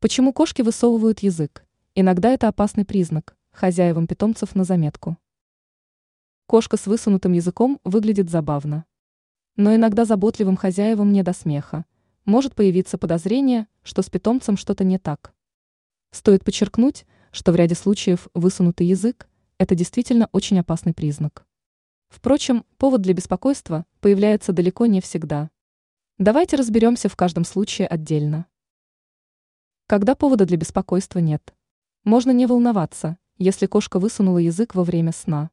Почему кошки высовывают язык? Иногда это опасный признак, хозяевам питомцев на заметку. Кошка с высунутым языком выглядит забавно. Но иногда заботливым хозяевам не до смеха. Может появиться подозрение, что с питомцем что-то не так. Стоит подчеркнуть, что в ряде случаев высунутый язык – это действительно очень опасный признак. Впрочем, повод для беспокойства появляется далеко не всегда. Давайте разберемся в каждом случае отдельно. Когда повода для беспокойства нет. Можно не волноваться, если кошка высунула язык во время сна.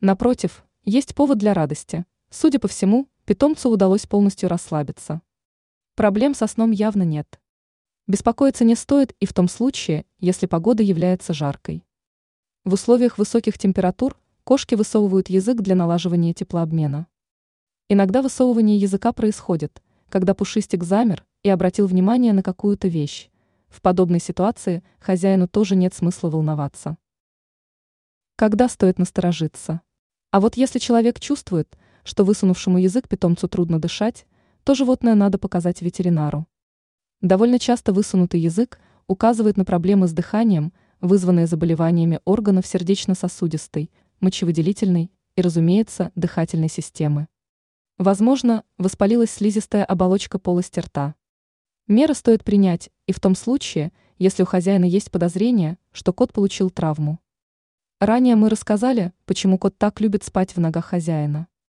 Напротив, есть повод для радости. Судя по всему, питомцу удалось полностью расслабиться. Проблем со сном явно нет. Беспокоиться не стоит и в том случае, если погода является жаркой. В условиях высоких температур кошки высовывают язык для налаживания теплообмена. Иногда высовывание языка происходит, когда пушистик замер и обратил внимание на какую-то вещь, в подобной ситуации хозяину тоже нет смысла волноваться. Когда стоит насторожиться? А вот если человек чувствует, что высунувшему язык питомцу трудно дышать, то животное надо показать ветеринару. Довольно часто высунутый язык указывает на проблемы с дыханием, вызванные заболеваниями органов сердечно-сосудистой, мочевыделительной и, разумеется, дыхательной системы. Возможно, воспалилась слизистая оболочка полости рта. Меры стоит принять и в том случае, если у хозяина есть подозрение, что кот получил травму. Ранее мы рассказали, почему кот так любит спать в ногах хозяина.